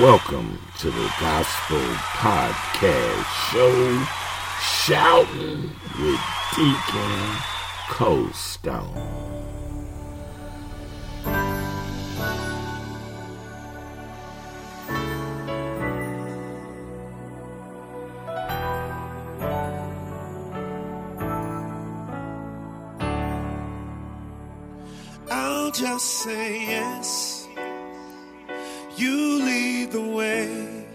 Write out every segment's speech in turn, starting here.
Welcome to the Gospel Podcast Show, Shouting with Deacon Coldstone. I'll just say yes. You lead the way.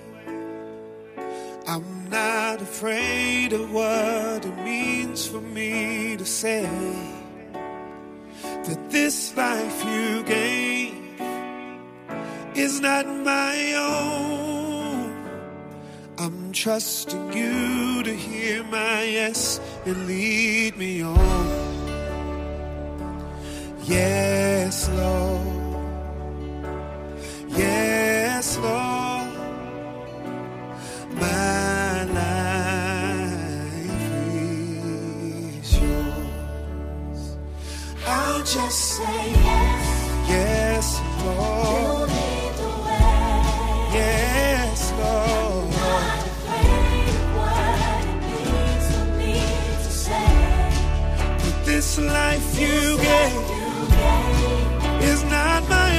I'm not afraid of what it means for me to say that this life you gave is not my own. I'm trusting you to hear my yes and lead me on. Yes, Lord. Yes, Lord. My life is yours. I'll just say yes. Yes, Lord. Yes, Lord. But this life you gave is not my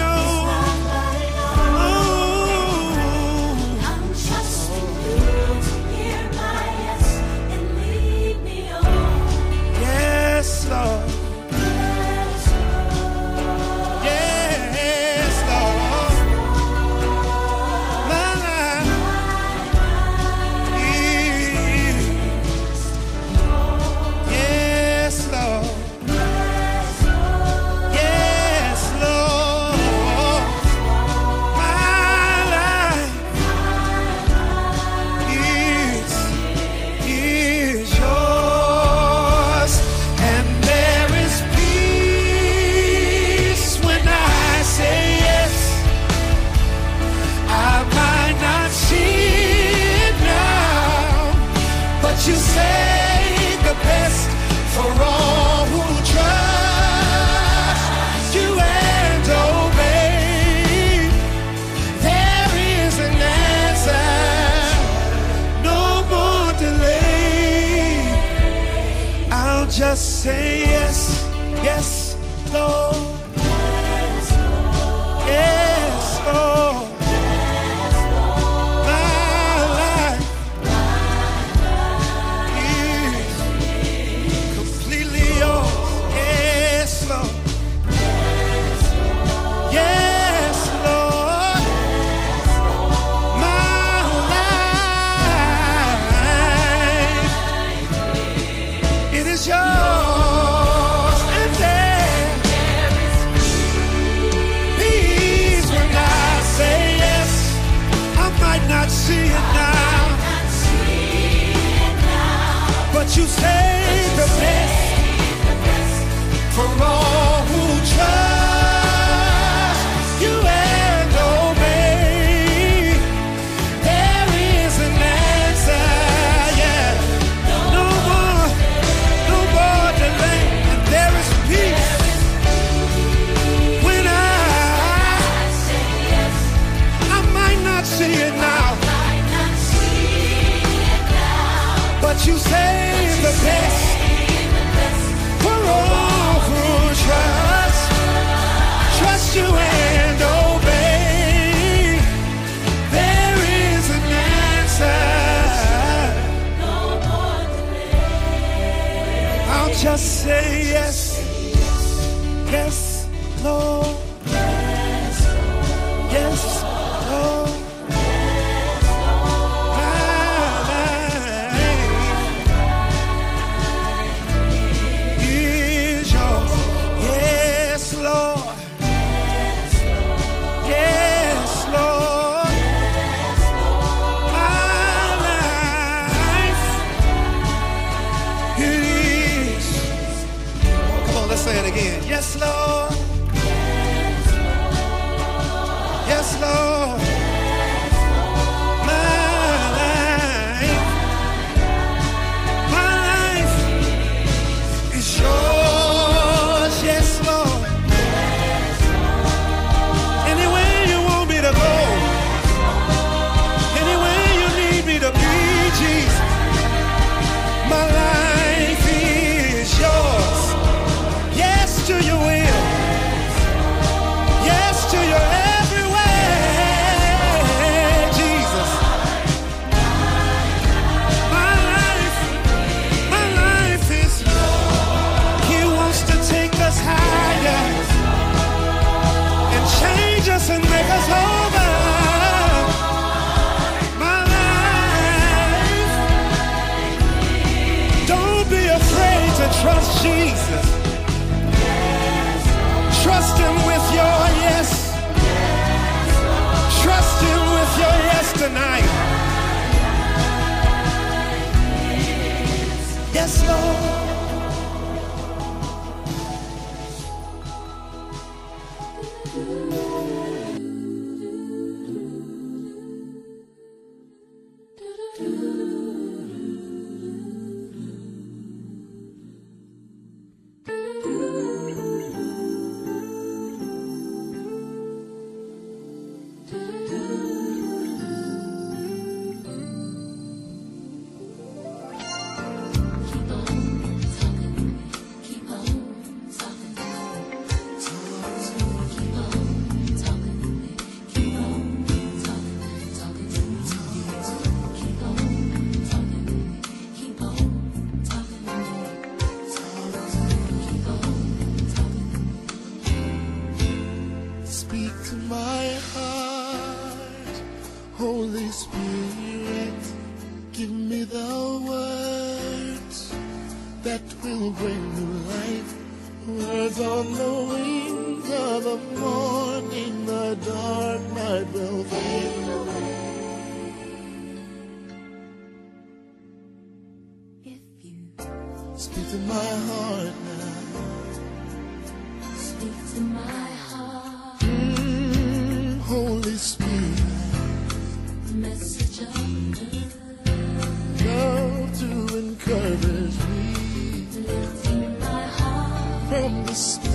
heart,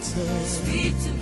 Say, Speak to my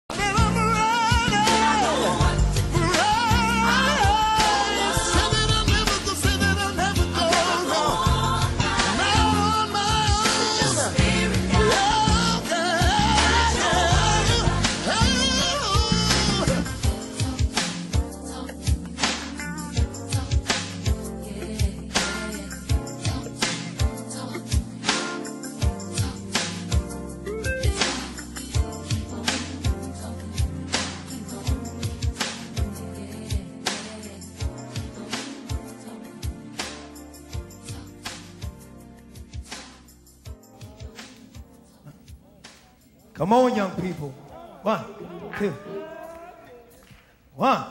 Come on, young people. One, two. One,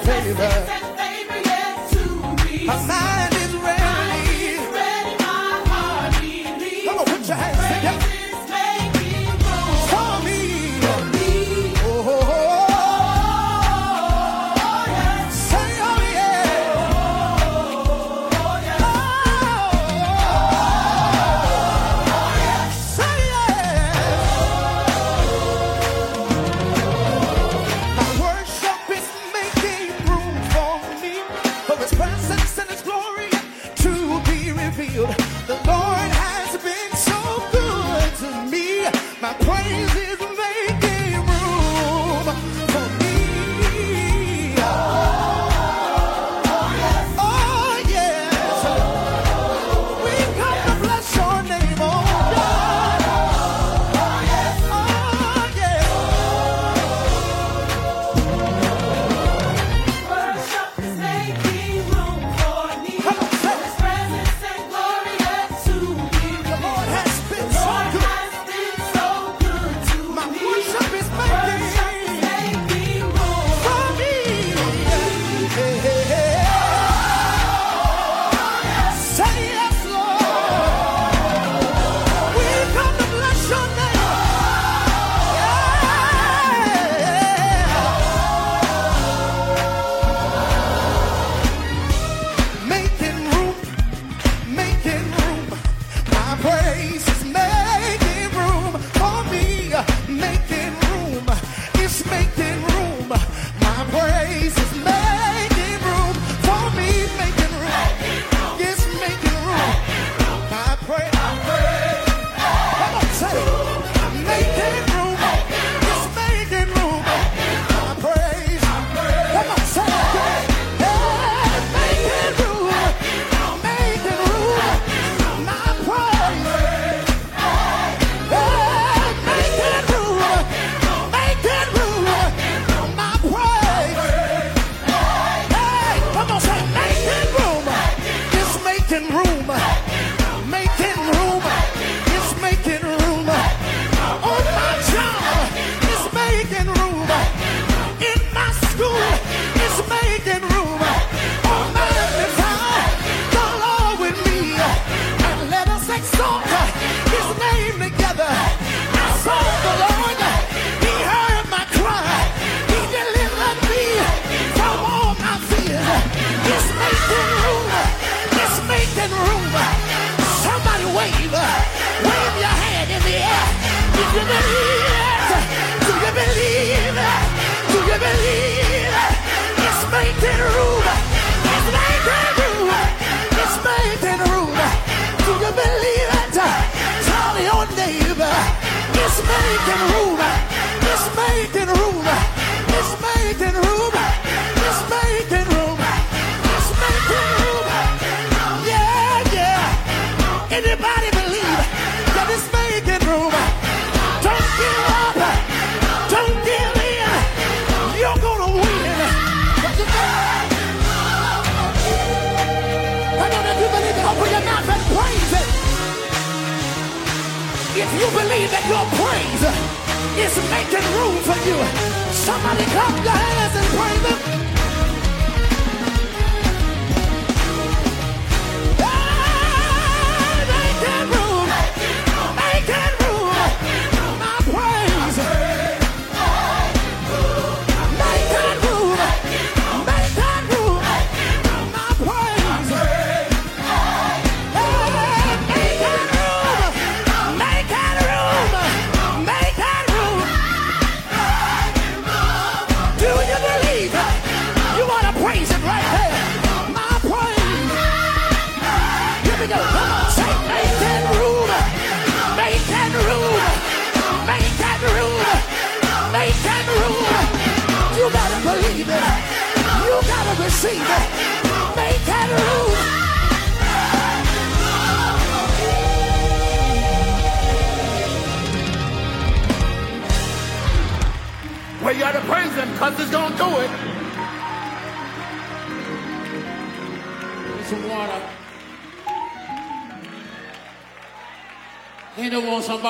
Favor.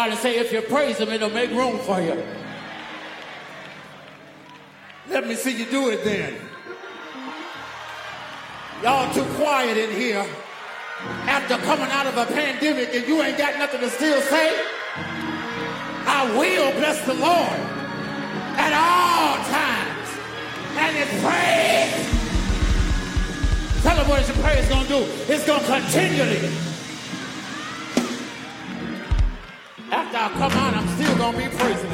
somebody say, if you praise him, it'll make room for you. Let me see you do it then. Y'all too quiet in here after coming out of a pandemic and you ain't got nothing to still say. I will bless the Lord at all times. And it's praise. Tell him what your praise is gonna do. It's gonna continually Come on, I'm still gonna be praising.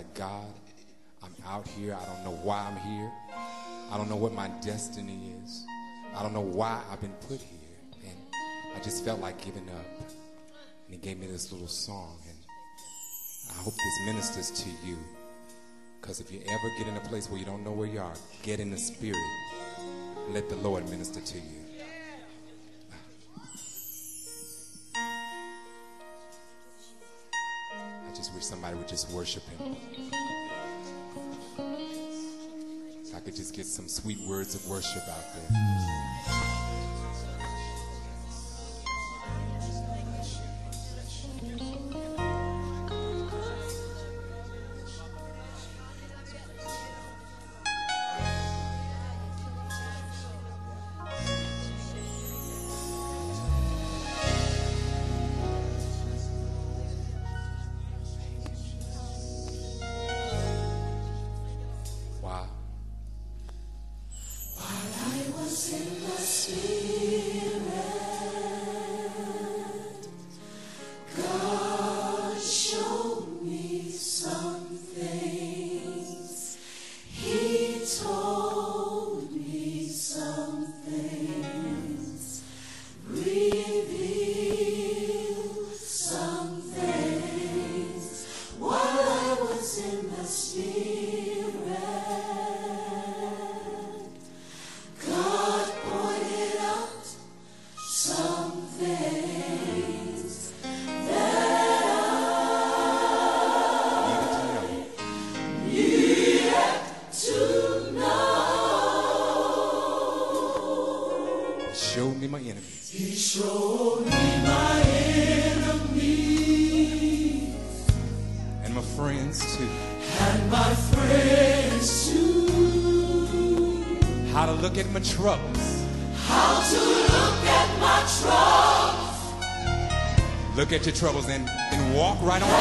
Like, God, I'm out here. I don't know why I'm here. I don't know what my destiny is. I don't know why I've been put here. And I just felt like giving up. And he gave me this little song. And I hope this ministers to you. Because if you ever get in a place where you don't know where you are, get in the spirit. Let the Lord minister to you. Just wish somebody would just worship him. If I could just get some sweet words of worship out there. At your troubles and, and walk right on.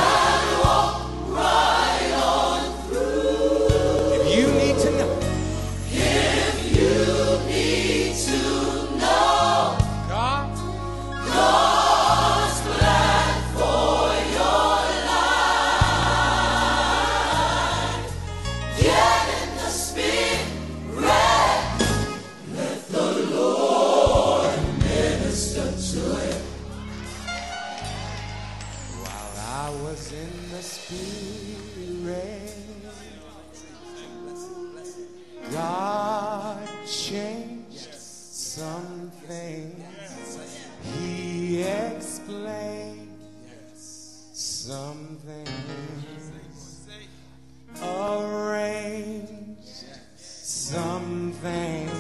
Arranged some things.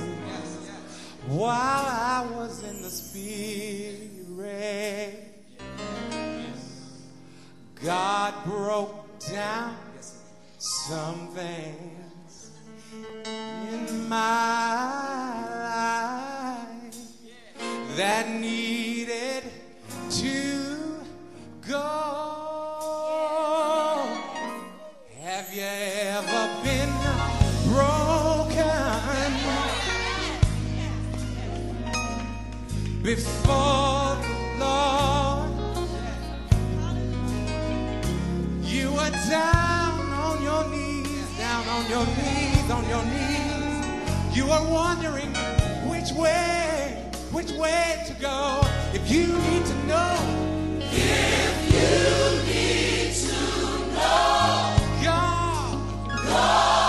While I was in the spirit. God broke down some things in my life that needed before the Lord? You were down on your knees, down on your knees, on your knees. You were wondering which way, which way to go. If you need to know, If you need to know God, God's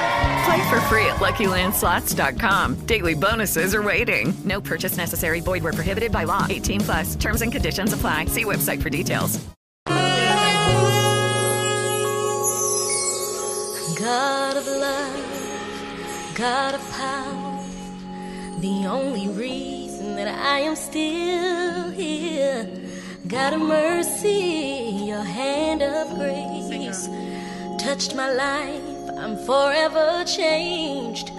Play for free at LuckyLandSlots.com. Daily bonuses are waiting. No purchase necessary. Void where prohibited by law. 18 plus. Terms and conditions apply. See website for details. God of love, God of power, the only reason that I am still here. God of mercy, your hand of grace touched my life. I'm forever changed.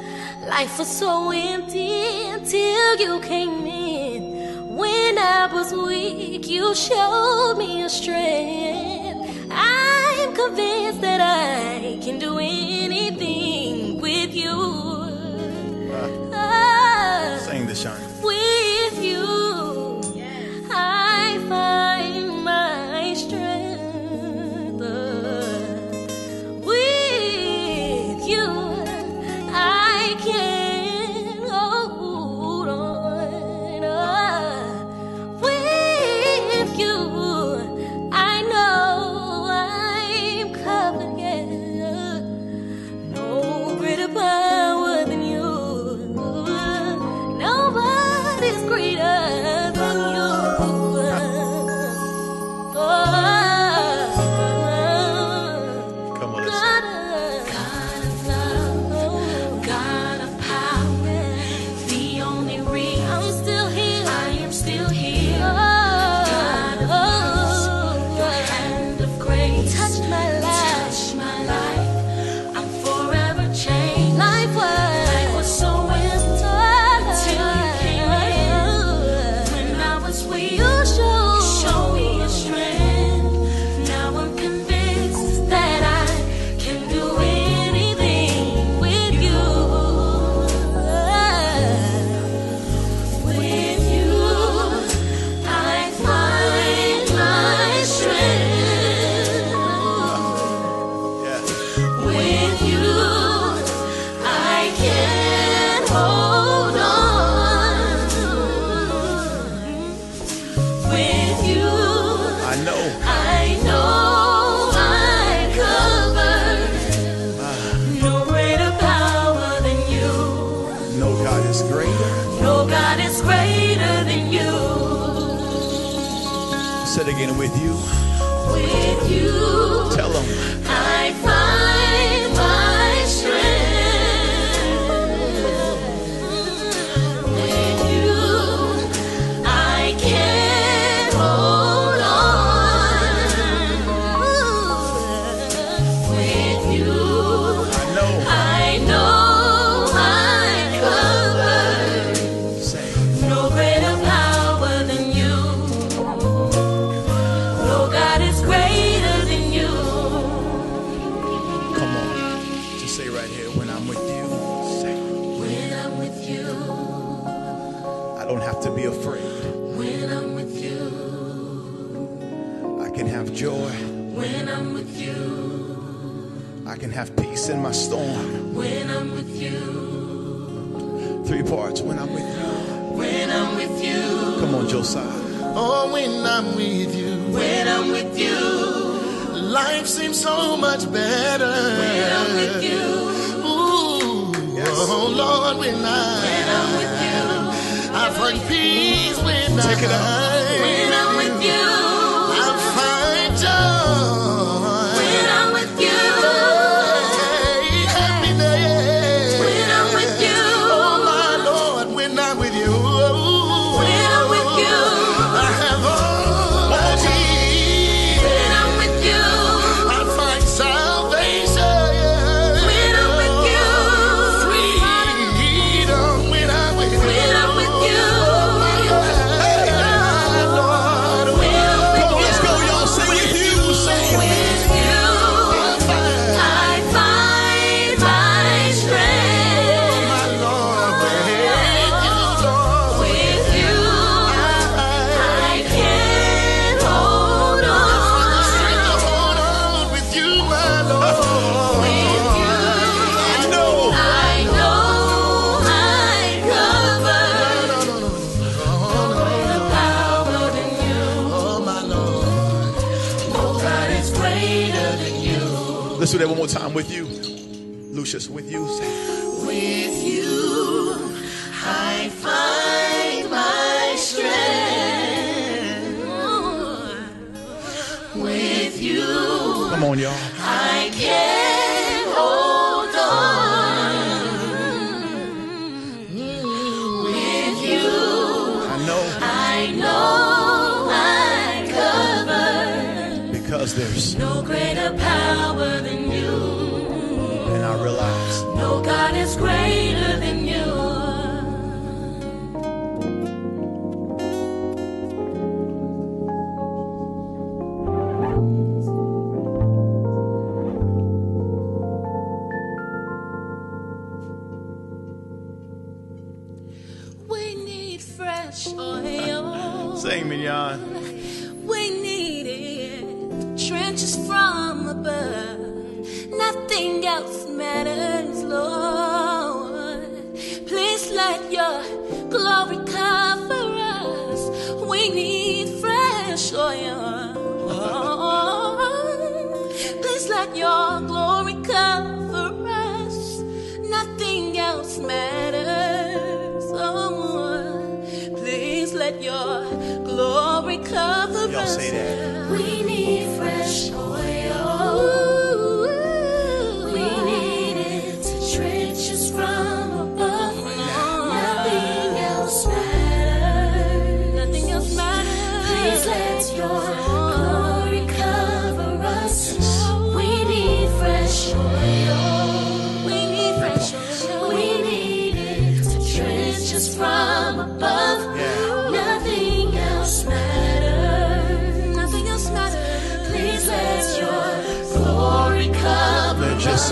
Life was so empty until you came in. When I was weak, you showed me a strength. I'm convinced that I can do anything with you. Ah, Sing the Shawnee. with you, I find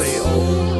say, oh.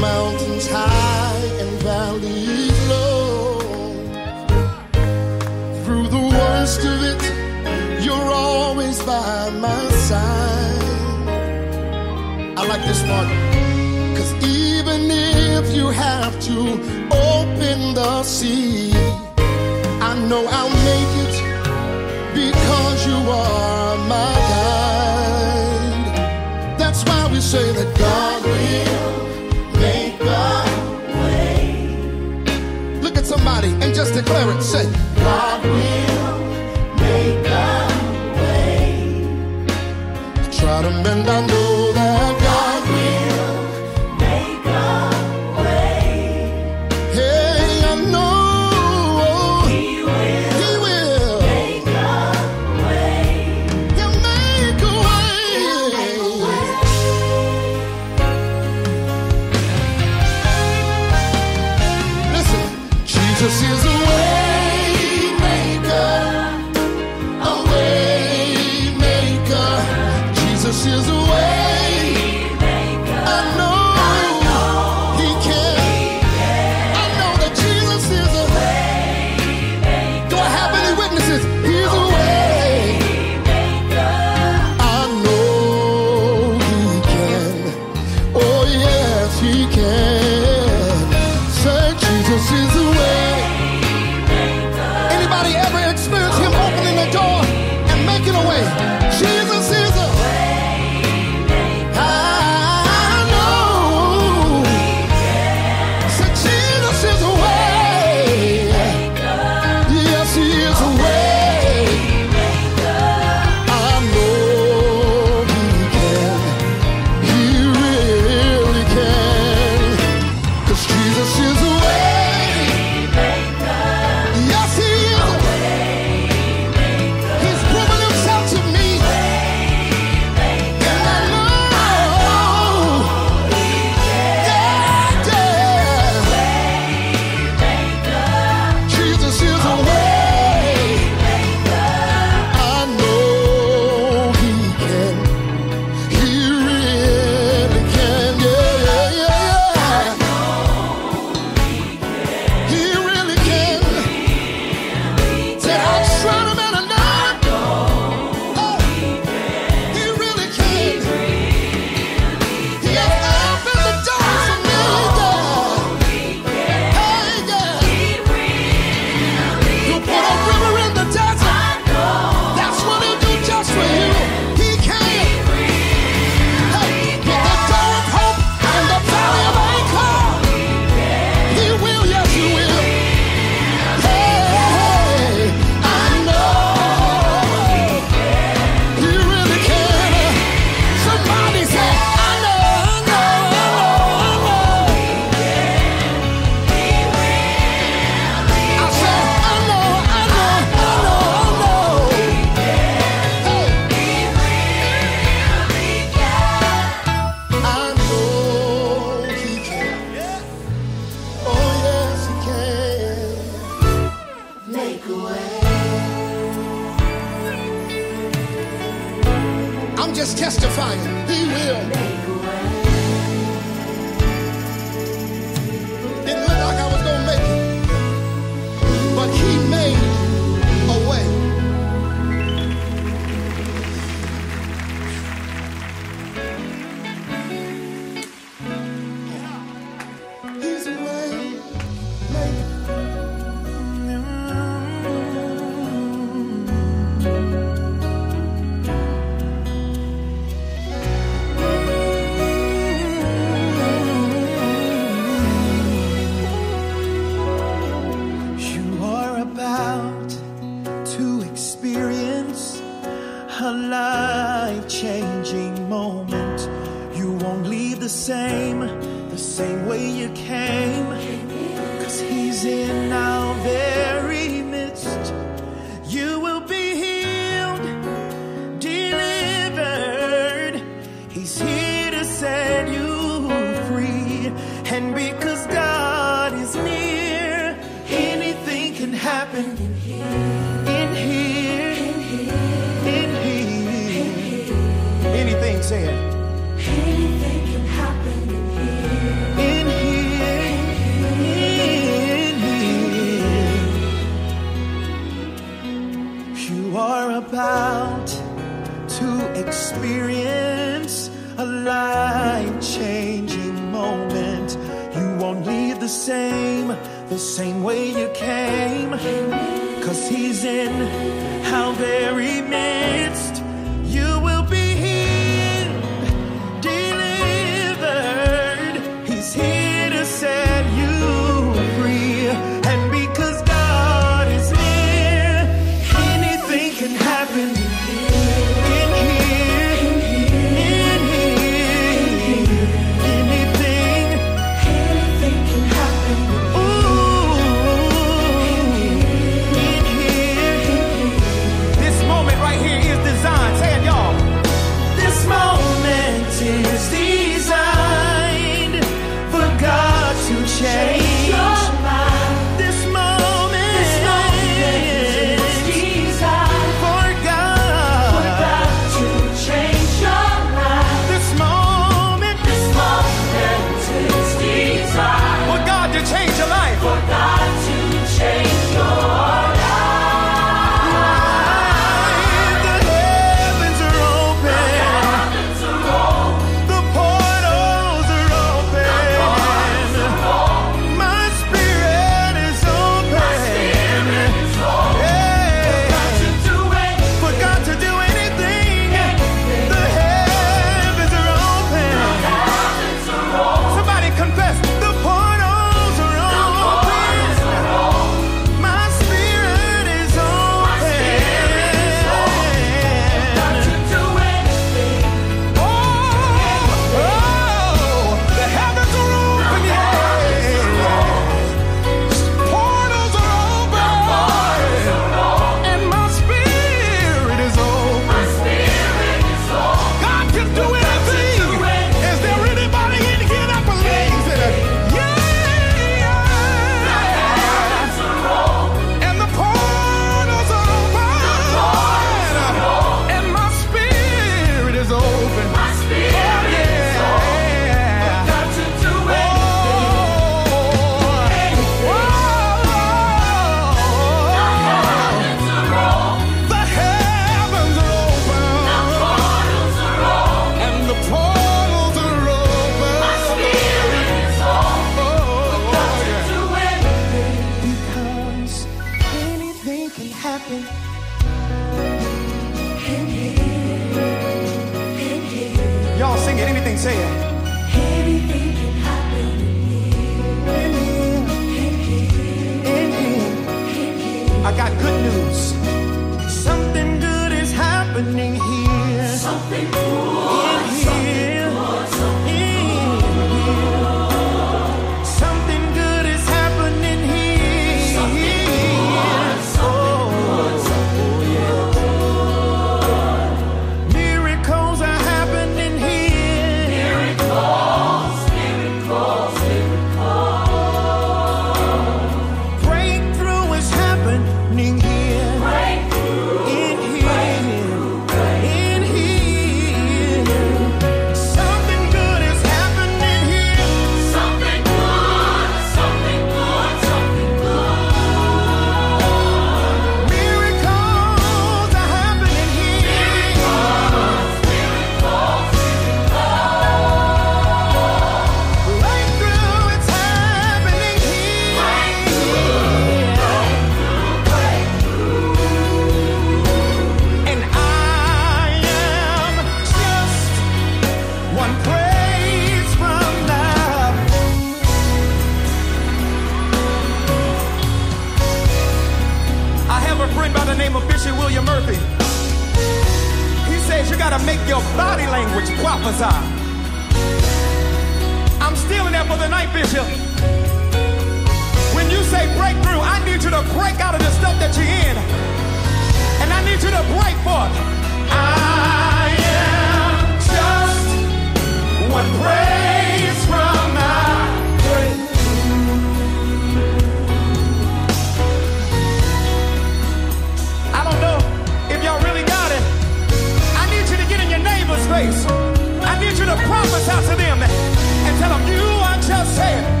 To them and tell them you are just saying.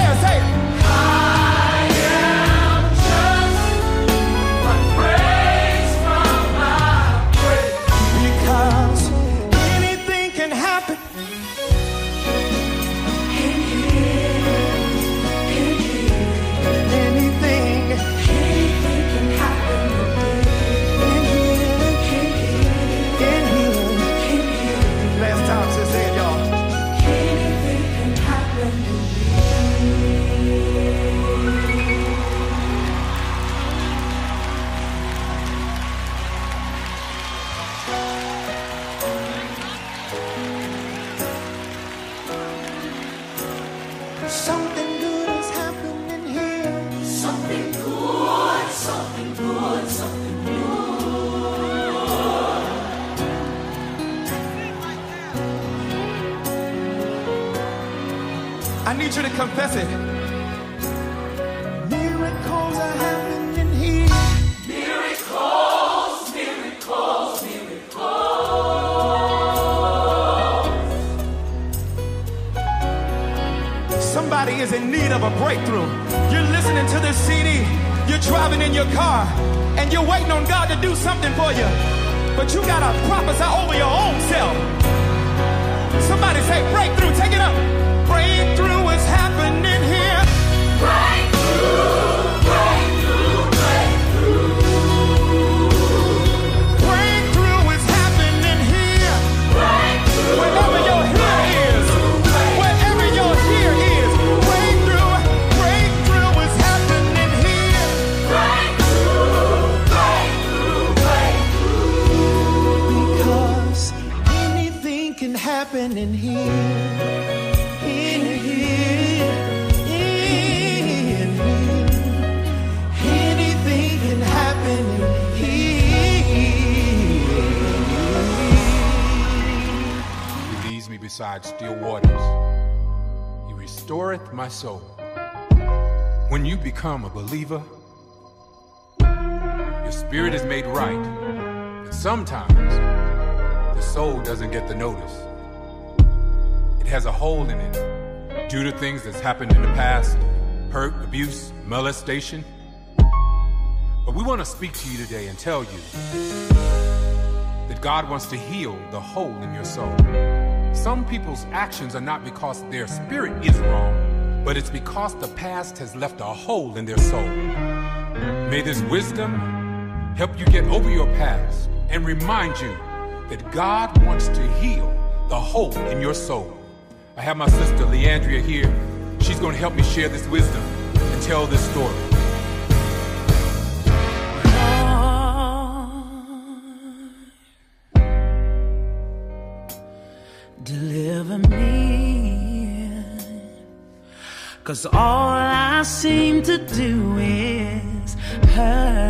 Declare. Say, confess it. Miracles are happening here. Miracles, miracles, miracles. Somebody is in need of a breakthrough. You're listening to this CD, you're driving in your car, and you're waiting on God to do something for you. But you gotta prophesy over your own self. Somebody say breakthrough, take it up. Leads me beside still waters. He restoreth my soul. When you become a believer, your spirit is made right. But sometimes the soul doesn't get the notice. Has a hole in it due to things that's happened in the past hurt, abuse, molestation. But we want to speak to you today and tell you that God wants to heal the hole in your soul. Some people's actions are not because their spirit is wrong, but it's because the past has left a hole in their soul. May this wisdom help you get over your past and remind you that God wants to heal the hole in your soul. I have my sister Leandria here. She's going to help me share this wisdom and tell this story. Deliver me. Cause all I seem to do is hurt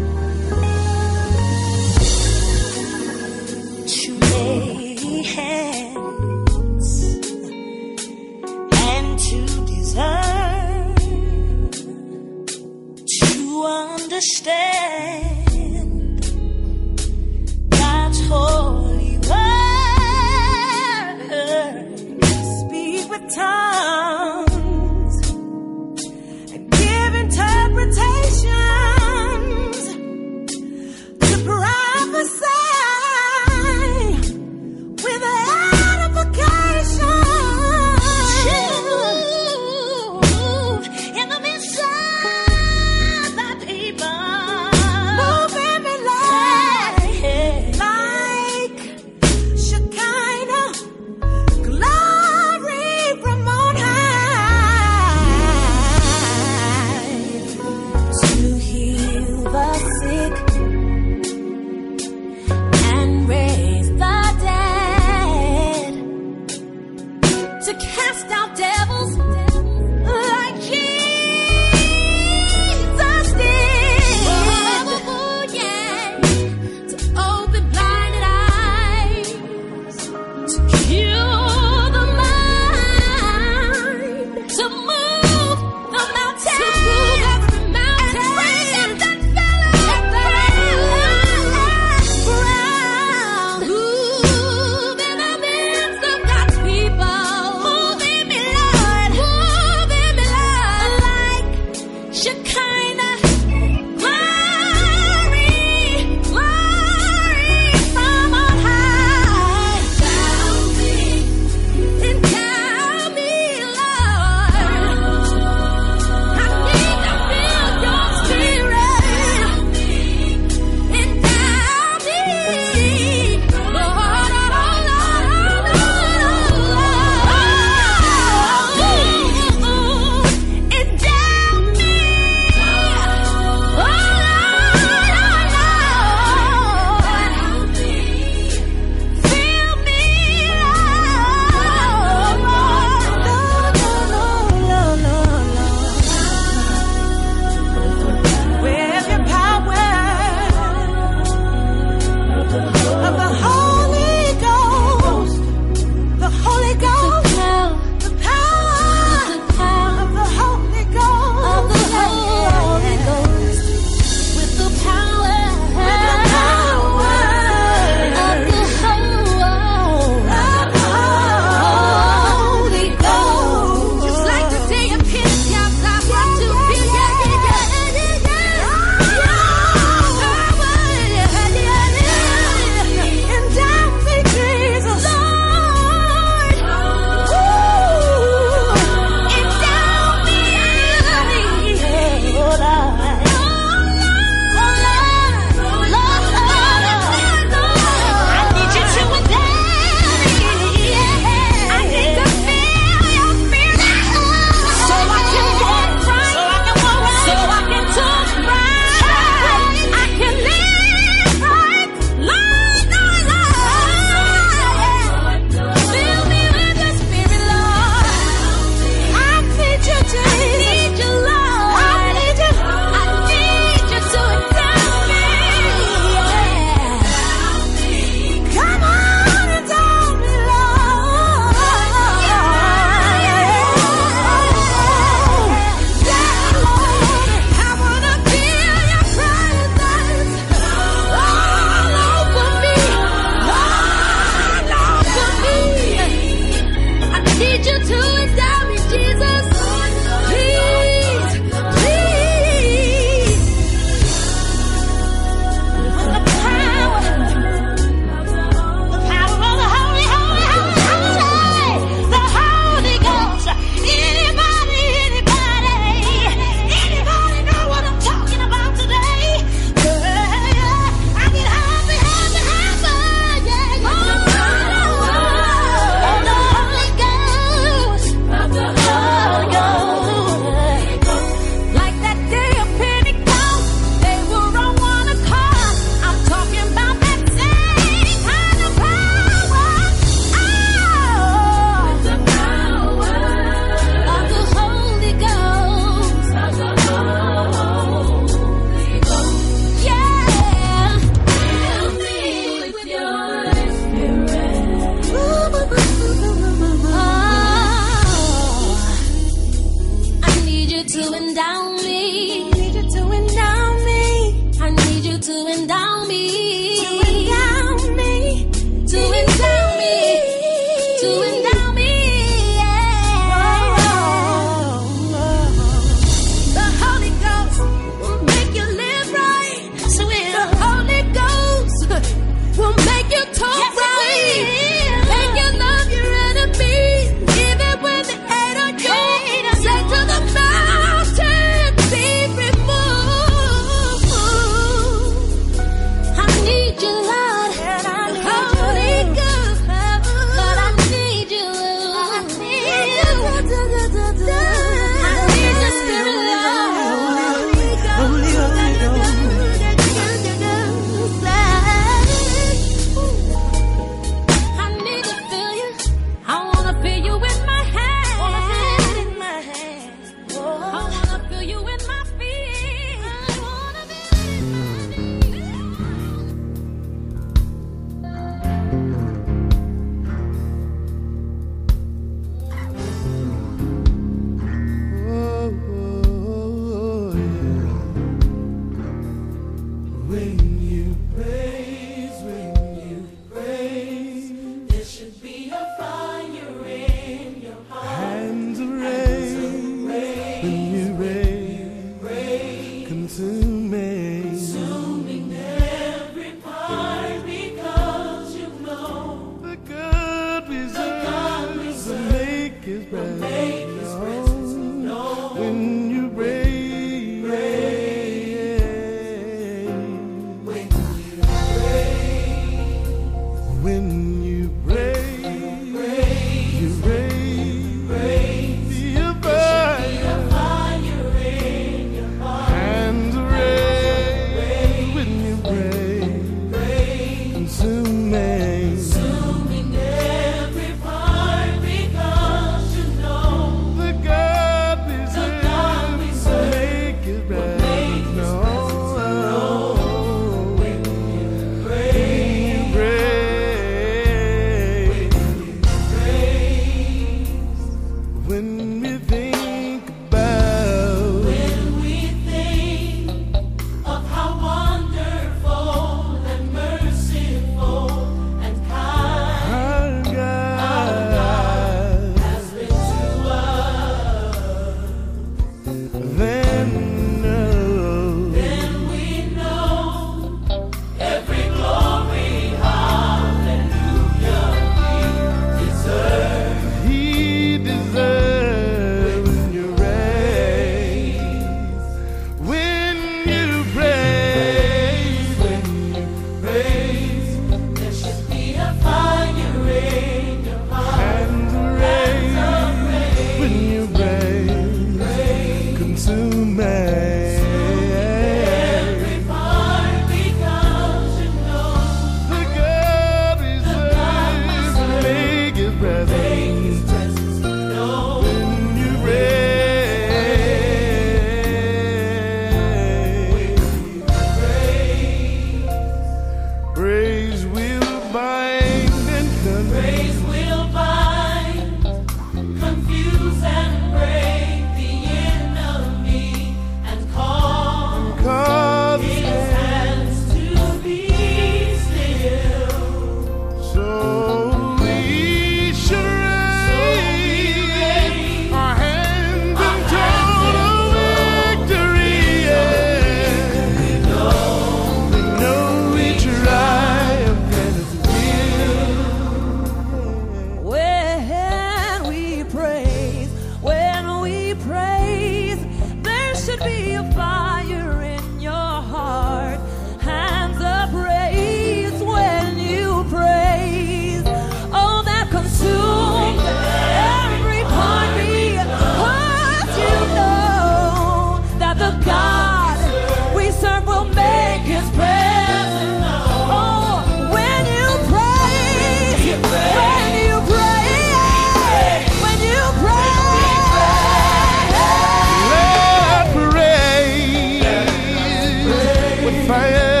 Praise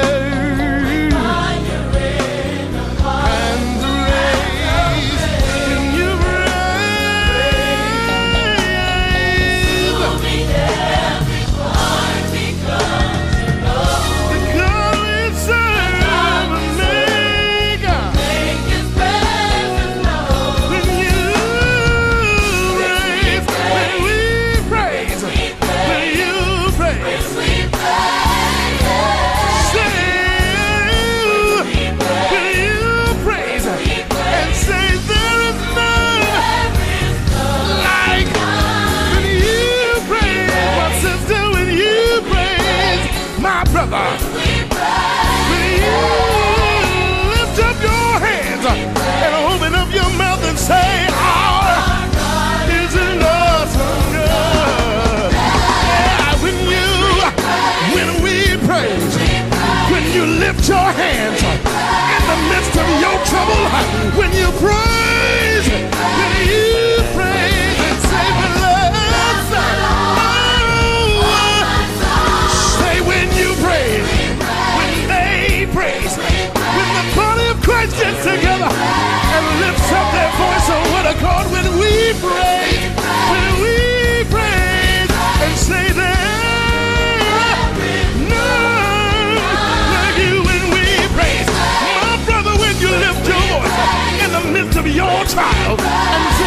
your trial and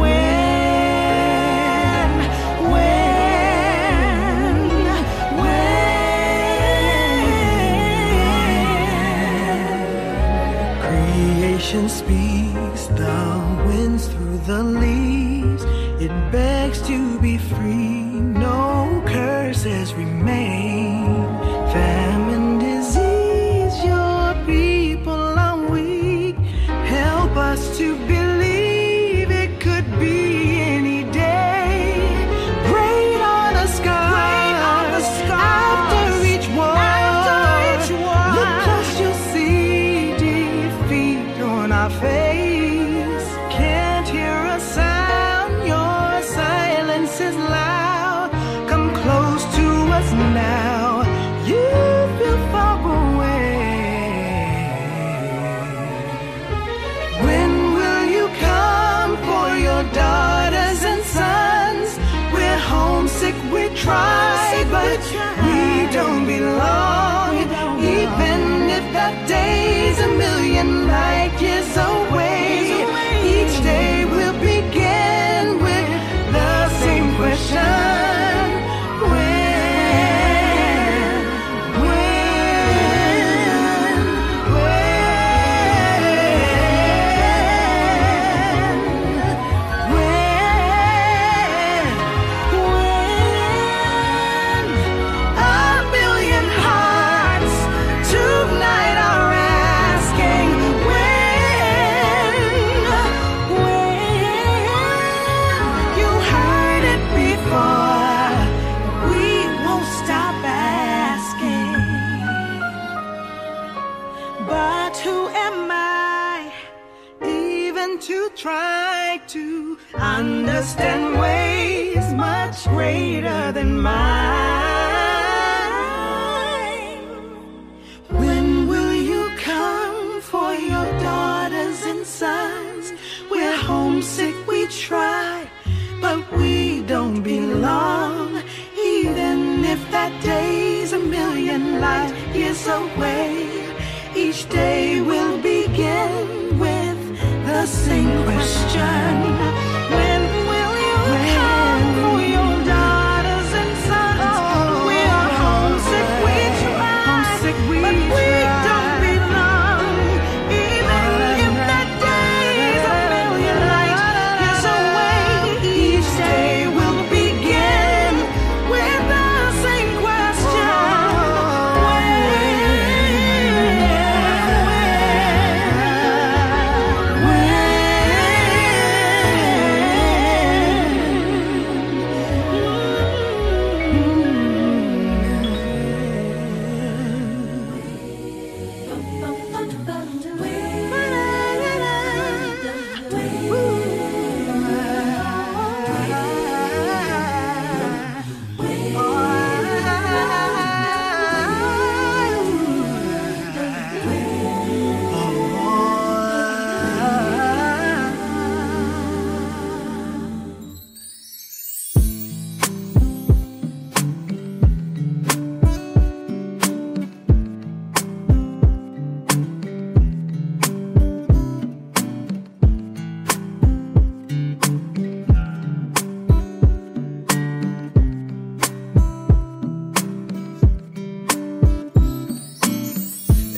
when, when, when creation speaks, the winds through the leaves, it begs to be free. No curses remain.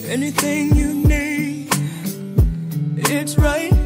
anything you need, it's right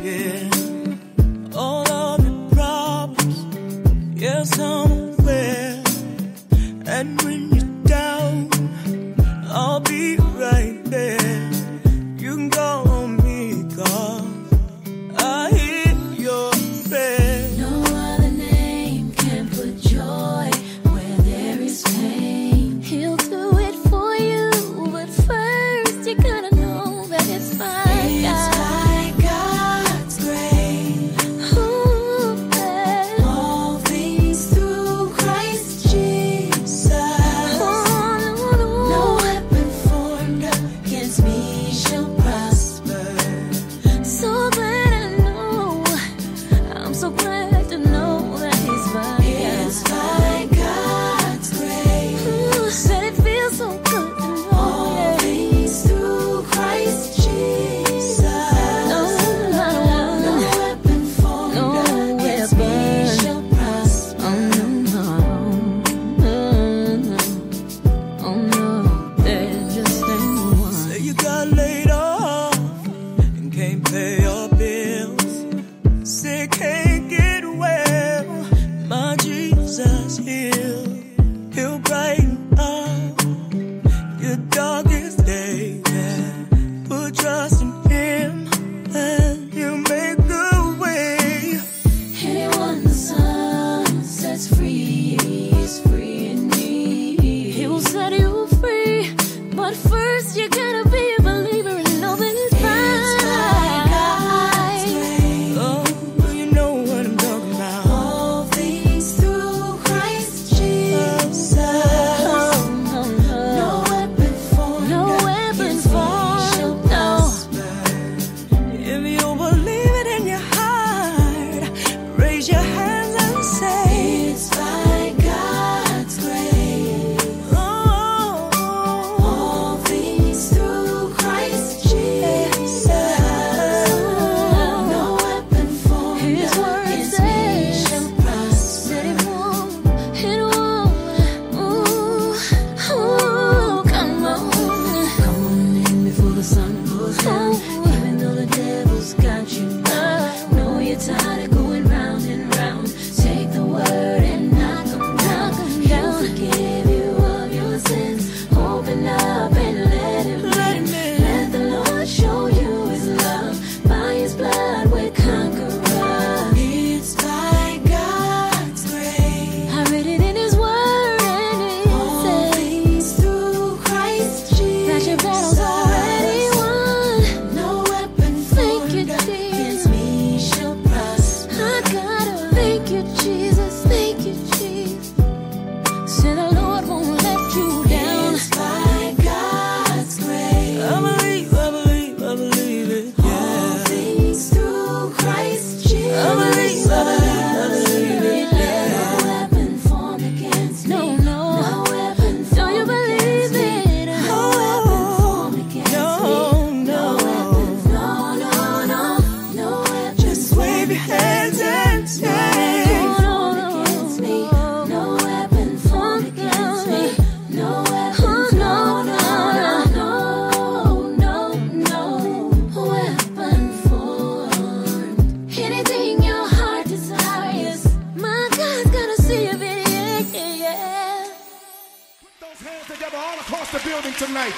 building tonight.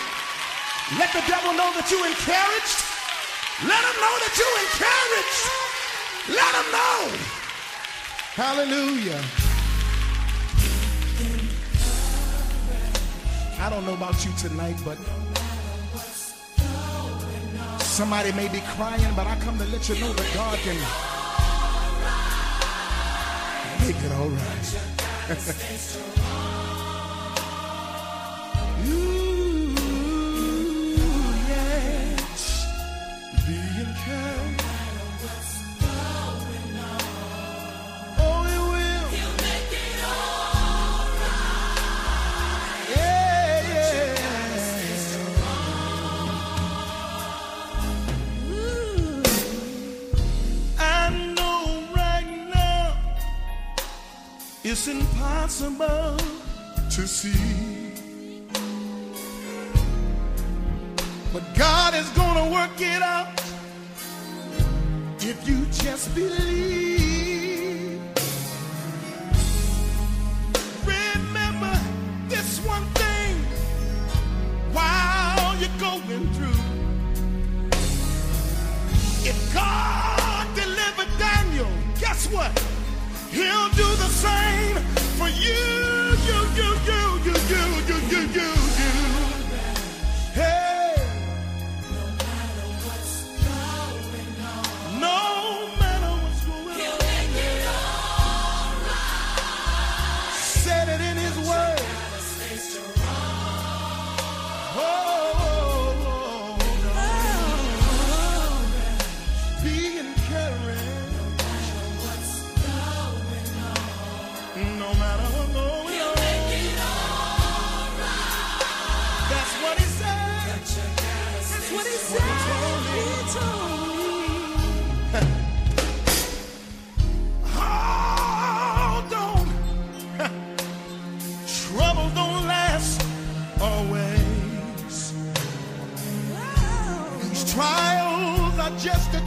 Let the devil know that you encouraged. Let him know that you encouraged. Let him know. Hallelujah. I don't know about you tonight, but somebody may be crying, but I come to let you know that God can make it all right. it's impossible to see. But God is going to work it out if you just believe. Remember this one thing while you're going through. If God delivered Daniel, guess what? He'll do the same for you, you, you, you, you, you, you, you, you,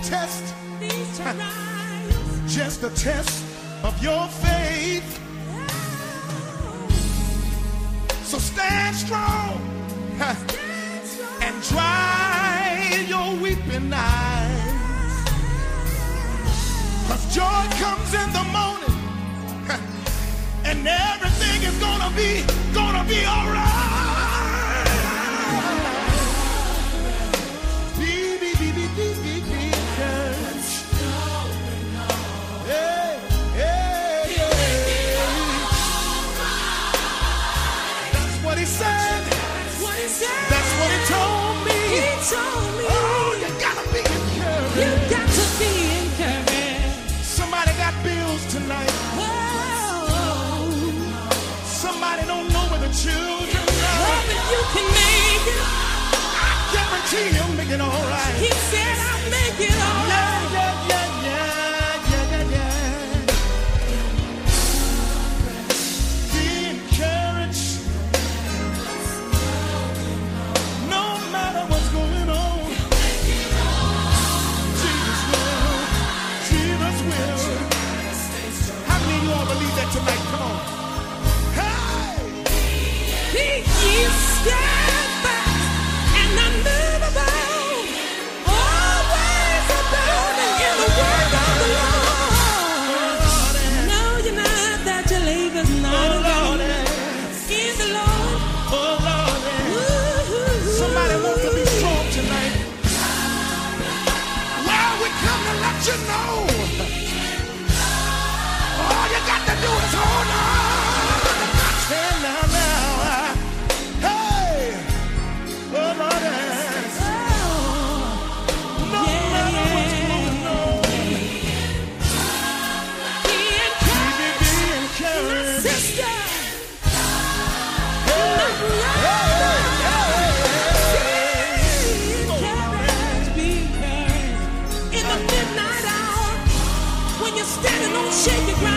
test. Just a test of your faith. So stand strong. And dry your weeping eyes. Cause joy comes in the morning. And everything is gonna be, gonna be alright. Make it all right. He said I'll make it all right. You know. shake the ground.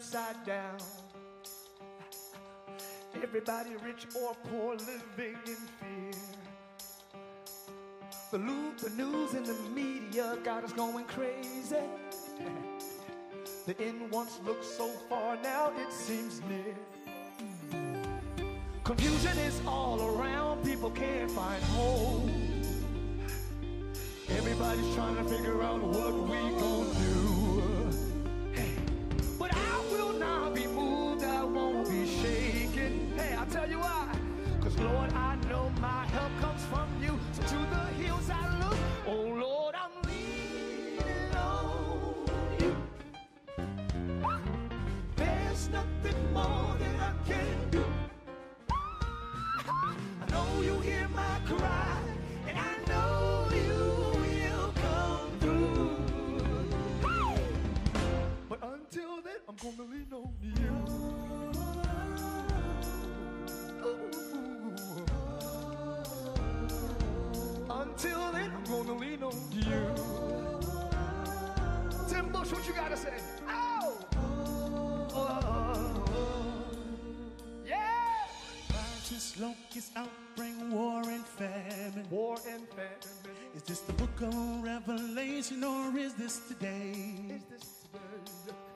Upside down. Everybody, rich or poor, living in fear. The, lo- the news and the media got us going crazy. The end once looked so far, now it seems near. Confusion is all around, people can't find home. Everybody's trying to figure out what we gonna do. Be moved, I won't be shaken. Hey, I'll tell you why. Cause Lord, I know my help comes from you. So to the hills I look. Oh Lord, I'm leaning on you. There's nothing more that I can do. I know you hear my cry, I'm gonna lean on you. Until then, I'm gonna lean on you. Tim Bush, what you gotta say? Oh! Oh, yeah! Righteous locusts outbring war and famine. War and famine. Is this the book of Revelation or is this today? Is this today?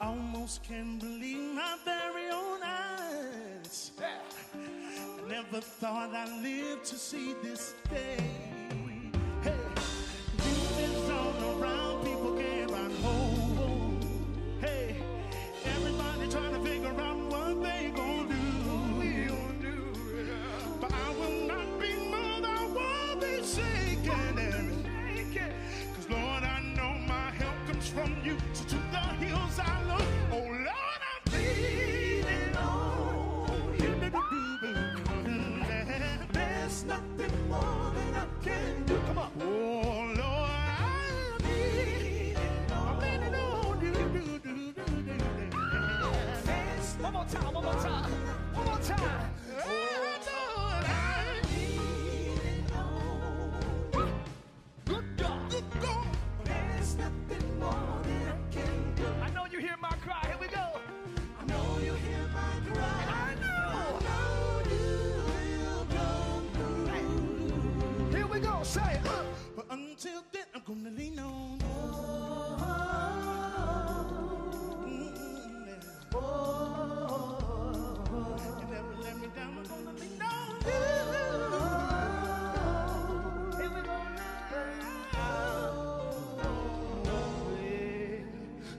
Almost can't believe my very own eyes. Yeah. I never thought I'd live to see this day. Hey, demons all around, people can't find home. Hey, everybody trying to figure out what they gonna do. But I will not be moved, I won't be shaken. Cause Lord, I know my help comes from you. So more than I can do. Come on.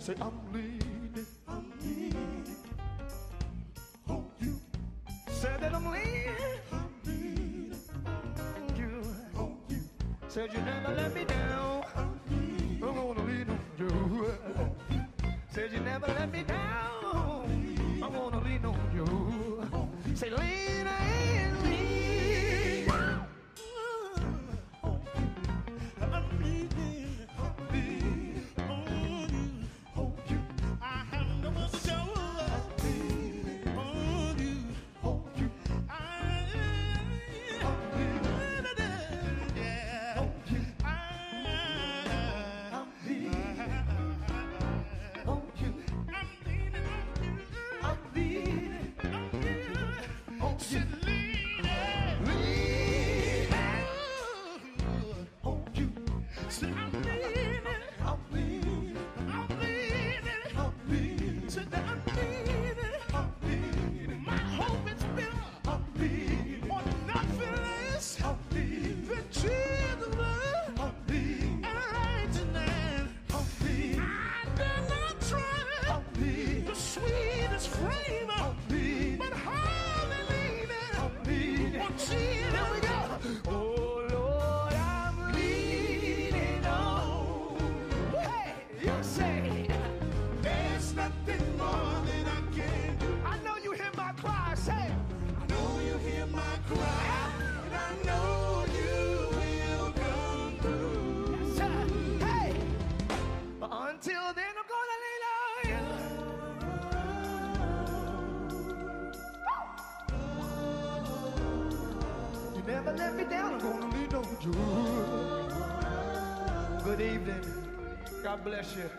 Say I'm leaning. I'm leaning on you. Say that I'm leaning. I'm leaning on you. on you. Said you never let me down. God bless you.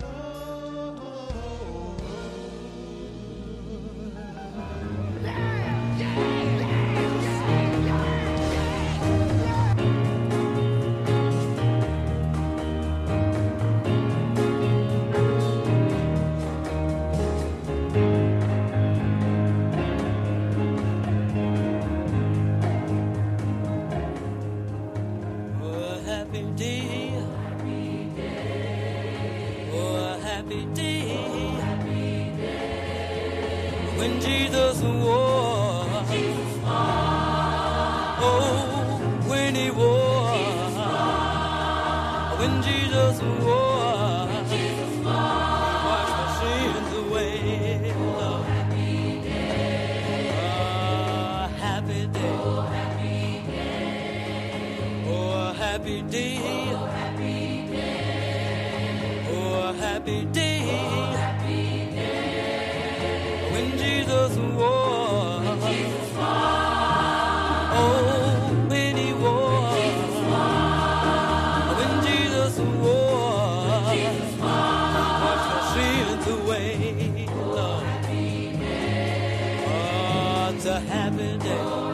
A happy day.